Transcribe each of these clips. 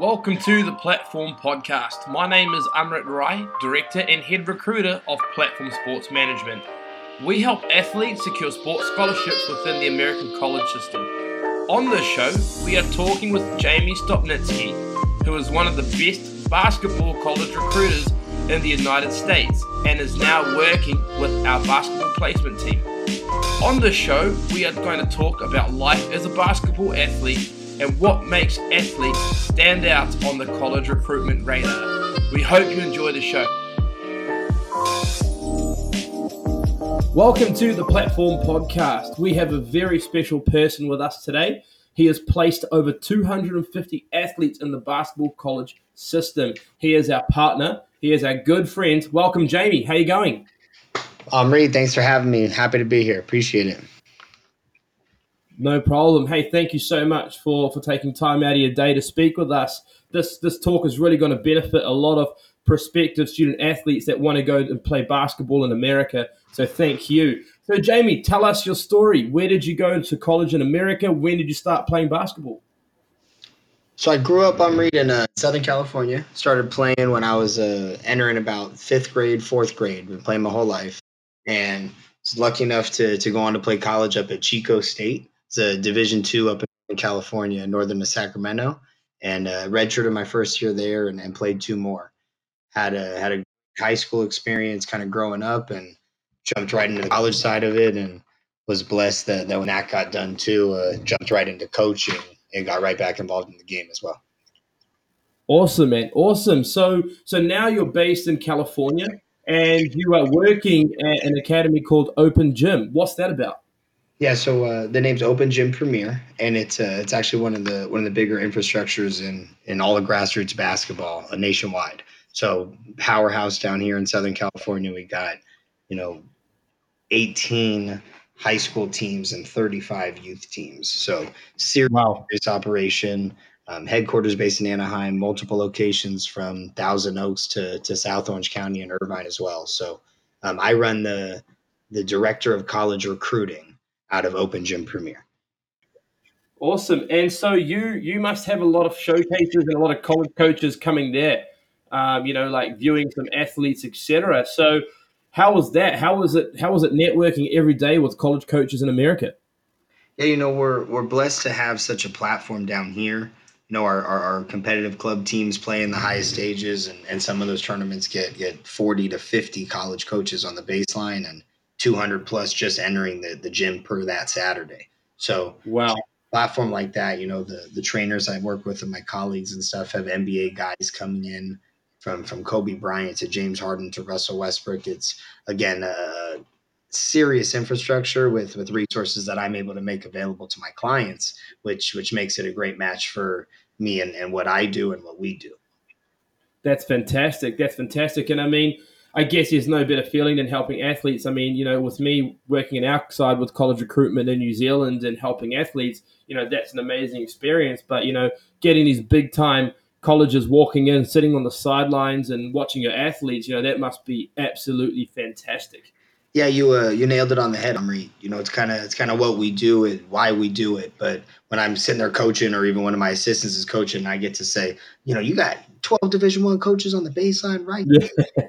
Welcome to the Platform Podcast. My name is Amrit Rai, Director and Head Recruiter of Platform Sports Management. We help athletes secure sports scholarships within the American college system. On this show, we are talking with Jamie Stopnitsky, who is one of the best basketball college recruiters in the United States and is now working with our basketball placement team. On this show, we are going to talk about life as a basketball athlete and what makes athletes stand out on the college recruitment radar. We hope you enjoy the show. Welcome to the Platform Podcast. We have a very special person with us today. He has placed over 250 athletes in the basketball college system. He is our partner. He is our good friend. Welcome, Jamie. How you going? I'm um, Reed, thanks for having me. Happy to be here. Appreciate it. No problem. Hey, thank you so much for for taking time out of your day to speak with us. This this talk is really going to benefit a lot of prospective student athletes that want to go and play basketball in America. So thank you. So Jamie, tell us your story. Where did you go to college in America? When did you start playing basketball? So I grew up on Reed in uh, Southern California. Started playing when I was uh, entering about fifth grade, fourth grade. Been playing my whole life, and was lucky enough to to go on to play college up at Chico State. It's a Division two up in California, northern of Sacramento, and uh, redshirted my first year there, and, and played two more. Had a had a high school experience, kind of growing up, and jumped right into the college side of it, and was blessed that, that when that got done too, uh, jumped right into coaching and got right back involved in the game as well. Awesome, man. Awesome. So so now you're based in California and you are working at an academy called Open Gym. What's that about? Yeah, so uh, the name's Open Gym Premier, and it's uh, it's actually one of the one of the bigger infrastructures in in all of grassroots basketball uh, nationwide. So powerhouse down here in Southern California, we got you know 18 high school teams and 35 youth teams. So serious wow. operation. Um, headquarters based in Anaheim, multiple locations from Thousand Oaks to to South Orange County and Irvine as well. So um, I run the the director of college recruiting out of Open Gym Premier. Awesome. And so you you must have a lot of showcases and a lot of college coaches coming there. Um, you know, like viewing some athletes, etc. So how was that? How was it? How was it networking every day with college coaches in America? Yeah, you know, we're we're blessed to have such a platform down here. You know, our, our, our competitive club teams play in the highest stages, and, and some of those tournaments get get forty to fifty college coaches on the baseline, and 200 plus just entering the, the gym per that Saturday. So, wow. Platform like that, you know, the the trainers I work with and my colleagues and stuff have NBA guys coming in from from Kobe Bryant to James Harden to Russell Westbrook. It's again a serious infrastructure with with resources that I'm able to make available to my clients, which which makes it a great match for me and, and what I do and what we do. That's fantastic. That's fantastic. And I mean, I guess there's no better feeling than helping athletes. I mean, you know, with me working in outside with college recruitment in New Zealand and helping athletes, you know, that's an amazing experience. But, you know, getting these big time colleges walking in, sitting on the sidelines and watching your athletes, you know, that must be absolutely fantastic. Yeah, you uh, you nailed it on the head, Amri. You know, it's kind of it's kind of what we do and why we do it. But when I'm sitting there coaching, or even one of my assistants is coaching, I get to say, you know, you got 12 Division One coaches on the baseline, right?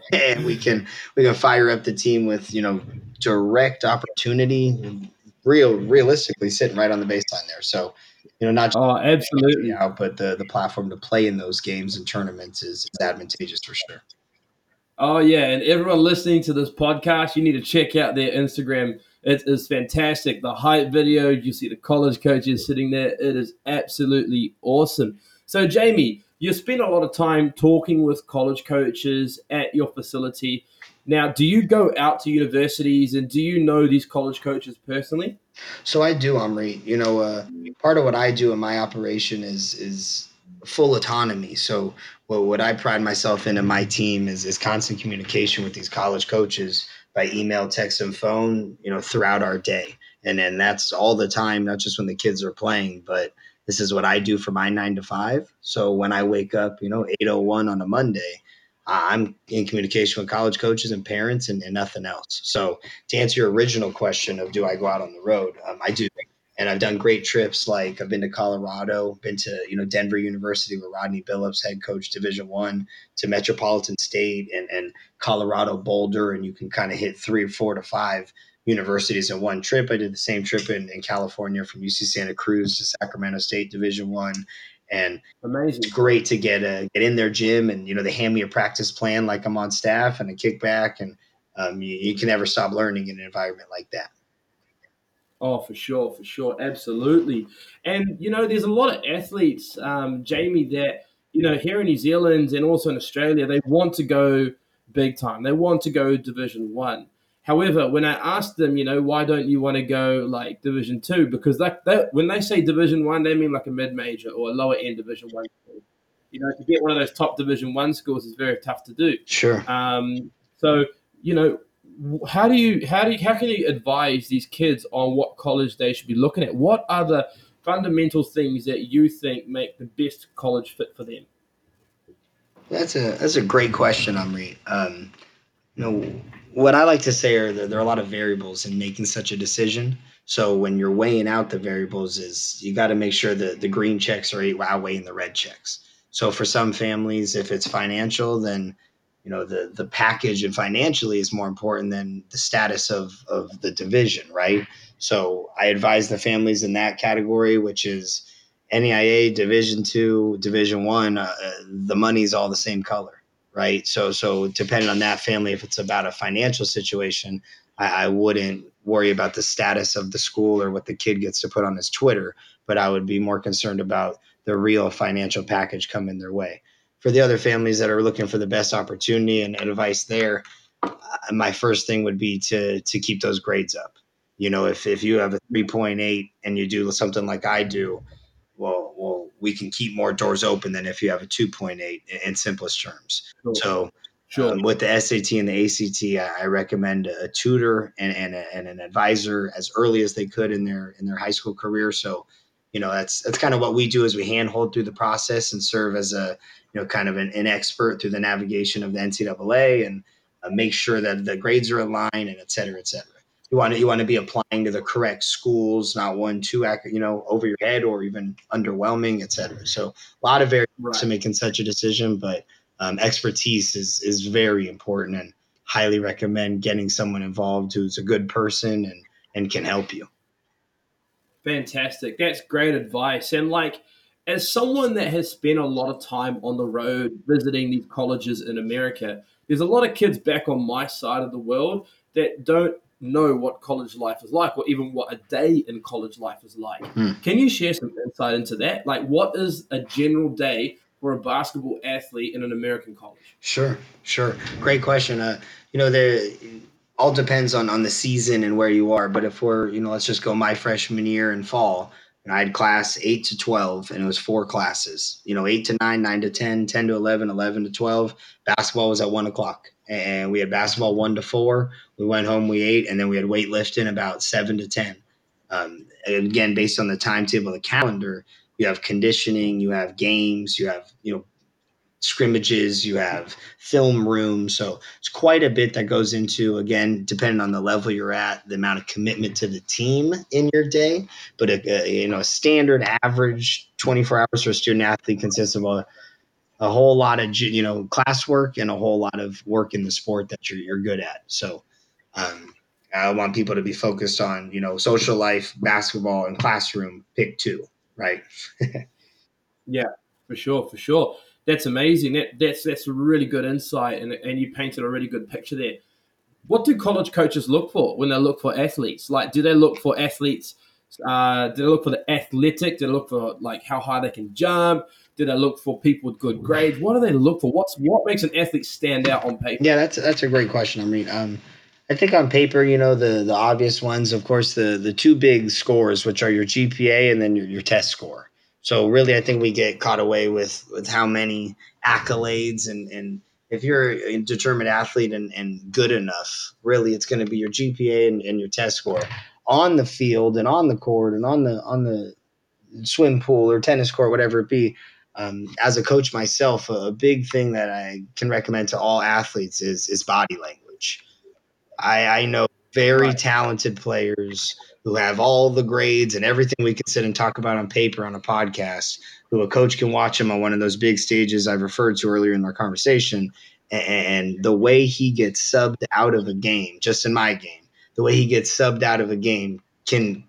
and we can we can fire up the team with you know direct opportunity, real realistically sitting right on the baseline there. So you know, not just oh, absolutely out, but the the platform to play in those games and tournaments is, is advantageous for sure. Oh yeah, and everyone listening to this podcast, you need to check out their Instagram. It is fantastic. The hype video, you see the college coaches sitting there. It is absolutely awesome. So Jamie, you spend a lot of time talking with college coaches at your facility. Now, do you go out to universities and do you know these college coaches personally? So I do, Amri. You know, uh, part of what I do in my operation is is full autonomy. So what, what I pride myself in in my team is, is constant communication with these college coaches by email, text, and phone, you know, throughout our day. And then that's all the time, not just when the kids are playing, but this is what I do for my nine to five. So when I wake up, you know, 801 on a Monday, I'm in communication with college coaches and parents and, and, nothing else. So to answer your original question of do I go out on the road, um, I do and I've done great trips. Like I've been to Colorado, been to you know Denver University where Rodney Billups, head coach, Division One, to Metropolitan State and and Colorado Boulder, and you can kind of hit three, four to five universities in one trip. I did the same trip in, in California from UC Santa Cruz to Sacramento State Division One. And amazing, it's great to get a, get in their gym, and you know they hand me a practice plan like I'm on staff and a kickback, and um, you, you can never stop learning in an environment like that. Oh, for sure, for sure, absolutely. And you know, there's a lot of athletes, um, Jamie, that you know here in New Zealand and also in Australia, they want to go big time. They want to go Division One. However, when I asked them, you know, why don't you want to go like Division Two? Because that, that when they say Division One, they mean like a mid major or a lower end Division One. You know, to get one of those top Division One schools is very tough to do. Sure. Um, so you know, how do you how do you, how can you advise these kids on what college they should be looking at? What are the fundamental things that you think make the best college fit for them? That's a that's a great question, Amrit. Um, you know, what I like to say are that there are a lot of variables in making such a decision. So when you're weighing out the variables, is you got to make sure that the green checks are outweighing the red checks. So for some families, if it's financial, then you know the the package and financially is more important than the status of of the division right? So i advise the families in that category which is NAIA division two division one uh, the money's all the same color right? So so depending on that family if it's about a financial situation I, I wouldn't worry about the status of the school or what the kid gets to put on his twitter but i would be more concerned about the real financial package coming their way for the other families that are looking for the best opportunity and advice there, uh, my first thing would be to to keep those grades up. You know, if if you have a 3.8 and you do something like I do, well, well, we can keep more doors open than if you have a 2.8 in simplest terms. Sure. So Sure. Um, with the SAT and the ACT, I, I recommend a tutor and, and, a, and, an advisor as early as they could in their in their high school career. So, you know, that's that's kind of what we do as we handhold through the process and serve as a you know, kind of an, an expert through the navigation of the NCAA and uh, make sure that the grades are aligned and et cetera, et cetera. You want to you want to be applying to the correct schools, not one too you know over your head or even underwhelming, et cetera. So a lot of variables right. to making such a decision, but um, expertise is is very important and highly recommend getting someone involved who's a good person and and can help you. Fantastic. That's great advice. And like as someone that has spent a lot of time on the road visiting these colleges in America, there's a lot of kids back on my side of the world that don't know what college life is like or even what a day in college life is like. Hmm. Can you share some insight into that? Like, what is a general day for a basketball athlete in an American college? Sure, sure. Great question. Uh, you know, there all depends on on the season and where you are. But if we're, you know, let's just go my freshman year in fall and I had class 8 to 12 and it was four classes, you know, 8 to 9, 9 to 10, 10 to 11, 11 to 12. Basketball was at 1 o'clock and we had basketball 1 to 4. We went home, we ate, and then we had weightlifting about 7 to 10. Um, again, based on the timetable the calendar, you have conditioning, you have games, you have, you know, scrimmages, you have film rooms. So it's quite a bit that goes into, again, depending on the level you're at, the amount of commitment to the team in your day. But a, a you know, a standard average 24 hours for a student athlete consists of a, a whole lot of you know classwork and a whole lot of work in the sport that you're, you're good at. So um, I want people to be focused on you know social life, basketball, and classroom. Pick two, right? yeah, for sure, for sure that's amazing. That that's that's a really good insight, and and you painted a really good picture there. What do college coaches look for when they look for athletes? Like, do they look for athletes? Uh, do they look for the athletic? Do they look for like how high they can jump? Do they look for people with good grades? What do they look for? What's what makes an athlete stand out on paper? Yeah, that's that's a great question. I mean, um, I think on paper, you know, the the obvious ones, of course, the the two big scores, which are your GPA and then your, your test score. So really, I think we get caught away with with how many accolades and and if you're a determined athlete and, and good enough, really, it's going to be your GPA and, and your test score on the field and on the court and on the on the swim pool or tennis court, whatever it be. Um, as a coach myself, a big thing that I can recommend to all athletes is is body language. I, I know very right. talented players who have all the grades and everything we can sit and talk about on paper on a podcast, who a coach can watch him on one of those big stages I've referred to earlier in our conversation. And the way he gets subbed out of a game, just in my game, the way he gets subbed out of a game can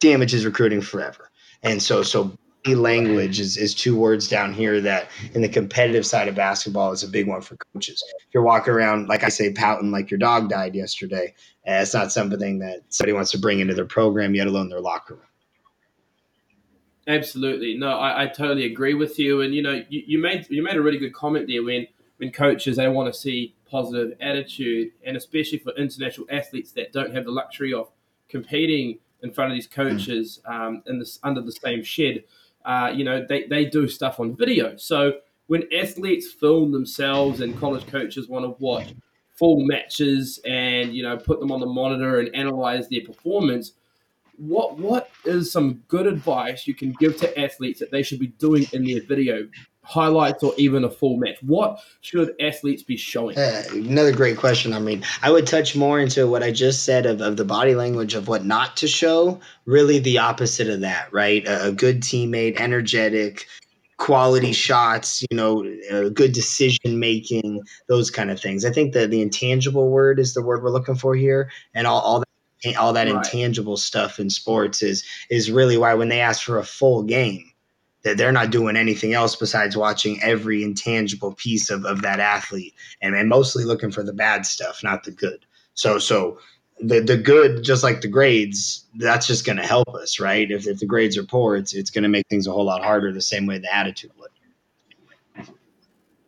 damage his recruiting forever. And so, so language is, is two words down here that in the competitive side of basketball is a big one for coaches. If you're walking around, like I say, pouting like your dog died yesterday, uh, it's not something that somebody wants to bring into their program, yet alone their locker room. Absolutely. No, I, I totally agree with you. And you know, you, you made you made a really good comment there when when coaches they want to see positive attitude and especially for international athletes that don't have the luxury of competing in front of these coaches um, in this under the same shed uh, you know, they, they do stuff on video. So when athletes film themselves and college coaches want to watch full matches and, you know, put them on the monitor and analyze their performance, what what is some good advice you can give to athletes that they should be doing in their video highlights or even a full match? What should athletes be showing? Uh, another great question. I mean, I would touch more into what I just said of, of the body language of what not to show. Really, the opposite of that, right? A, a good teammate, energetic, quality shots, you know, uh, good decision making, those kind of things. I think that the intangible word is the word we're looking for here, and all, all that all that right. intangible stuff in sports is is really why when they ask for a full game that they're not doing anything else besides watching every intangible piece of, of that athlete and, and mostly looking for the bad stuff, not the good. So, so the, the good, just like the grades, that's just going to help us, right? If, if the grades are poor, it's, it's going to make things a whole lot harder the same way the attitude would.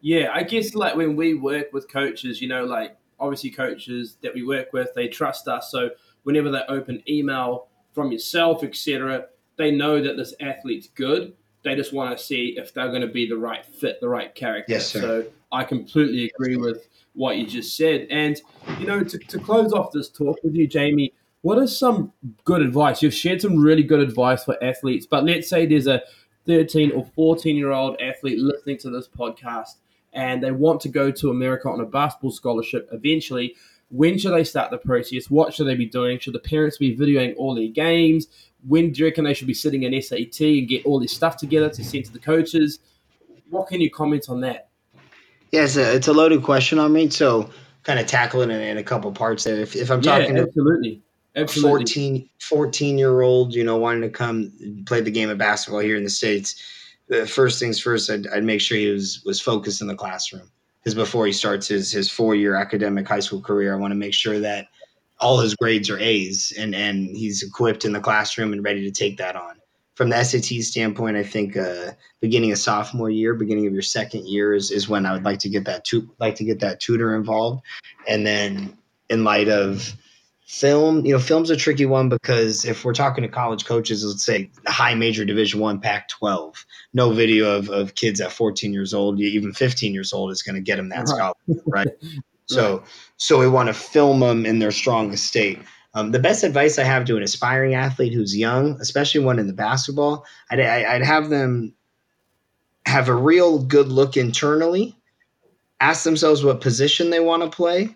Yeah, I guess like when we work with coaches, you know, like obviously coaches that we work with, they trust us. So whenever they open email from yourself, etc., they know that this athlete's good they just want to see if they're going to be the right fit, the right character. Yes, sir. So I completely agree with what you just said. And, you know, to, to close off this talk with you, Jamie, what is some good advice? You've shared some really good advice for athletes, but let's say there's a 13 or 14 year old athlete listening to this podcast and they want to go to America on a basketball scholarship eventually. When should they start the process? What should they be doing? Should the parents be videoing all their games? when do you reckon they should be sitting in SAT and get all this stuff together to send to the coaches? What can you comment on that? Yeah, it's a, it's a loaded question on me. So kind of tackling it in a couple parts there. If, if I'm yeah, talking absolutely. Absolutely. 14, 14 year old, you know, wanting to come play the game of basketball here in the States, the first things first, I'd, I'd make sure he was, was focused in the classroom. Before he starts his, his four year academic high school career, I want to make sure that all his grades are A's and and he's equipped in the classroom and ready to take that on. From the SAT standpoint, I think uh, beginning of sophomore year, beginning of your second year is, is when I would like to get that tu- like to get that tutor involved, and then in light of film, you know, film's a tricky one because if we're talking to college coaches, let's say high major Division One, Pac-12, no video of, of kids at 14 years old, even 15 years old is going to get them that scholarship, right? So, so we want to film them in their strongest state. Um, the best advice I have to an aspiring athlete who's young, especially one in the basketball, I'd, I'd have them have a real good look internally, ask themselves what position they want to play,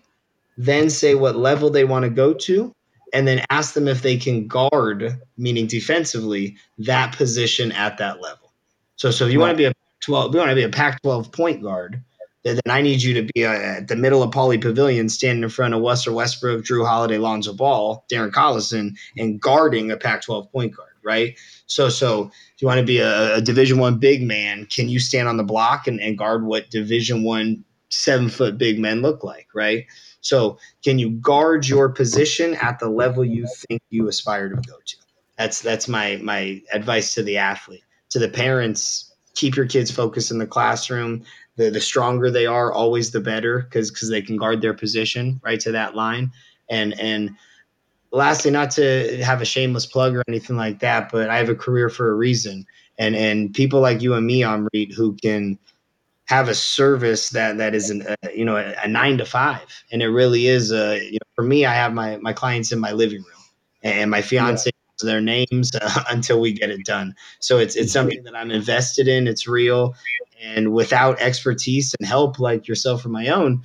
then say what level they want to go to, and then ask them if they can guard, meaning defensively, that position at that level. So, so if you right. want to be a 12, we want to be a Pac-12 point guard then I need you to be uh, at the middle of Pauley Pavilion, standing in front of Russell Westbrook, Jrue Holiday, Lonzo Ball, Darren Collison, and guarding a Pac-12 point guard, right? So, so if you want to be a, a Division One big man, can you stand on the block and, and guard what Division One seven foot big men look like, right? So, can you guard your position at the level you think you aspire to go to? That's that's my my advice to the athlete. To the parents, keep your kids focused in the classroom the the stronger they are, always the better because because they can guard their position right to that line. And and lastly, not to have a shameless plug or anything like that, but I have a career for a reason. And and people like you and me, Amrit, who can have a service that that is an, a, you know a, a, nine to five, and it really is a you know for me, I have my my clients in my living room, and my fiance. Yeah. Their names uh, until we get it done. So it's it's something that I'm invested in. It's real, and without expertise and help like yourself or my own,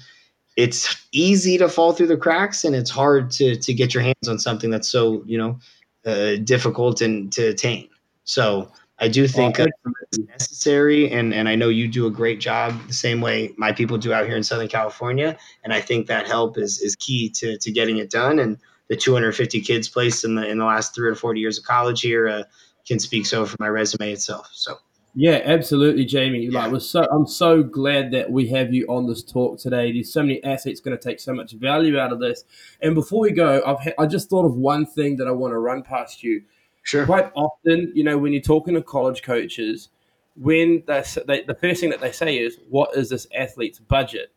it's easy to fall through the cracks and it's hard to to get your hands on something that's so you know uh, difficult and to attain so i do think well, it's necessary and and i know you do a great job the same way my people do out here in southern california and i think that help is is key to to getting it done and the 250 kids placed in the in the last three or four years of college here uh, can speak so for my resume itself so yeah, absolutely, Jamie. Yeah. Like, we're so I'm so glad that we have you on this talk today. There's so many assets going to take so much value out of this. And before we go, I've ha- I just thought of one thing that I want to run past you. Sure. Quite often, you know, when you're talking to college coaches, when they, they the first thing that they say is, "What is this athlete's budget?"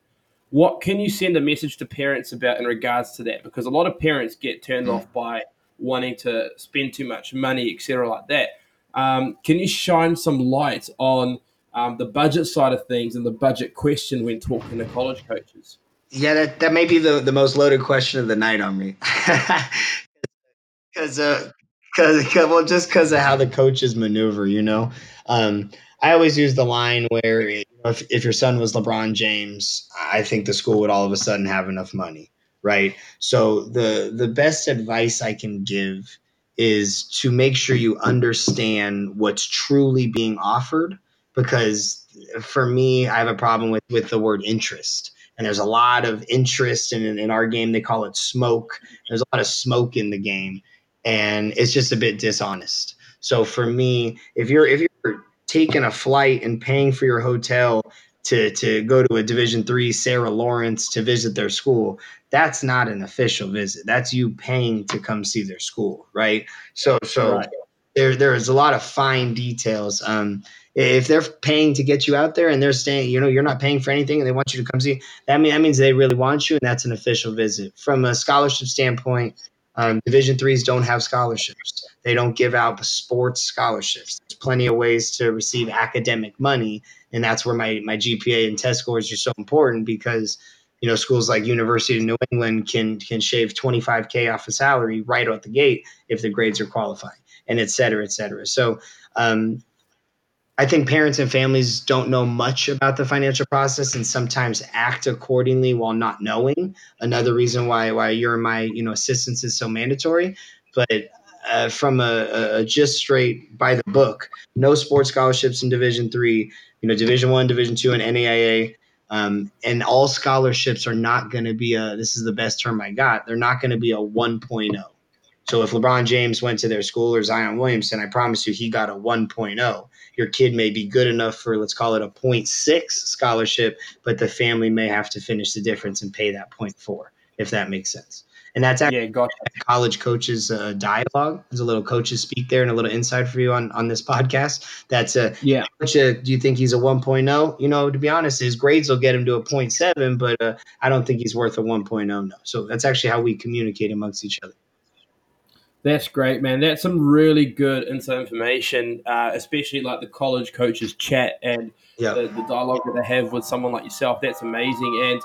What can you send a message to parents about in regards to that? Because a lot of parents get turned mm. off by wanting to spend too much money, etc., like that um, can you shine some light on um, the budget side of things and the budget question when talking to college coaches? Yeah, that, that may be the, the most loaded question of the night on me. Because, uh, cause, cause, well, just because of how the coaches maneuver, you know. Um, I always use the line where if, if your son was LeBron James, I think the school would all of a sudden have enough money, right? So the the best advice I can give is to make sure you understand what's truly being offered because for me i have a problem with with the word interest and there's a lot of interest in in our game they call it smoke there's a lot of smoke in the game and it's just a bit dishonest so for me if you're if you're taking a flight and paying for your hotel to to go to a division 3 Sarah Lawrence to visit their school that's not an official visit. That's you paying to come see their school, right? So so right. there there's a lot of fine details. Um, if they're paying to get you out there and they're staying, you know, you're not paying for anything and they want you to come see, that mean that means they really want you and that's an official visit. From a scholarship standpoint, um, Division threes don't have scholarships. They don't give out the sports scholarships. There's plenty of ways to receive academic money, and that's where my my GPA and test scores are so important because you know schools like University of New England can can shave 25k off a salary right out the gate if the grades are qualifying, and et cetera, et cetera. So. Um, I think parents and families don't know much about the financial process and sometimes act accordingly while not knowing. Another reason why why your and my you know assistance is so mandatory. But uh, from a, a, just straight by the book, no sports scholarships in Division three. You know, Division one, Division two, and NAIA. Um, and all scholarships are not going to be a, this is the best term I got, they're not going to be a 1.0. So if LeBron James went to their school or Zion Williamson, I promise you he got a 1.0. Your kid may be good enough for, let's call it a 0.6 scholarship, but the family may have to finish the difference and pay that 0.4, if that makes sense. And that's actually yeah, gotcha. college coaches uh, dialogue. There's a little coaches speak there and a little insight for you on, on this podcast. That's a yeah. Coach, uh, do you think he's a 1.0? You know, to be honest, his grades will get him to a 0.7, but uh, I don't think he's worth a 1.0. No. So that's actually how we communicate amongst each other. That's great, man. That's some really good inside information, uh, especially like the college coaches chat and the, the dialogue that they have with someone like yourself. That's amazing. And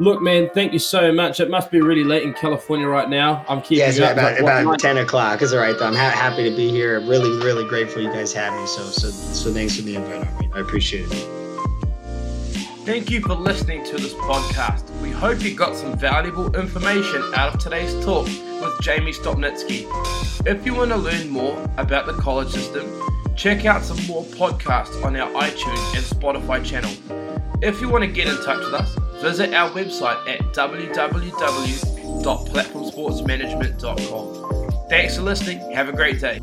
Look, man, thank you so much. It must be really late in California right now. I'm keeping yeah, it's about, about, about 10 o'clock. It's all right, though. I'm ha- happy to be here. Really, really grateful you guys had me. So, so, so thanks for the invite on me. I appreciate it. Thank you for listening to this podcast. We hope you got some valuable information out of today's talk with Jamie Stopnitsky. If you want to learn more about the college system, check out some more podcasts on our iTunes and Spotify channel. If you want to get in touch with us, visit our website at www.platformsportsmanagement.com. Thanks for listening. Have a great day.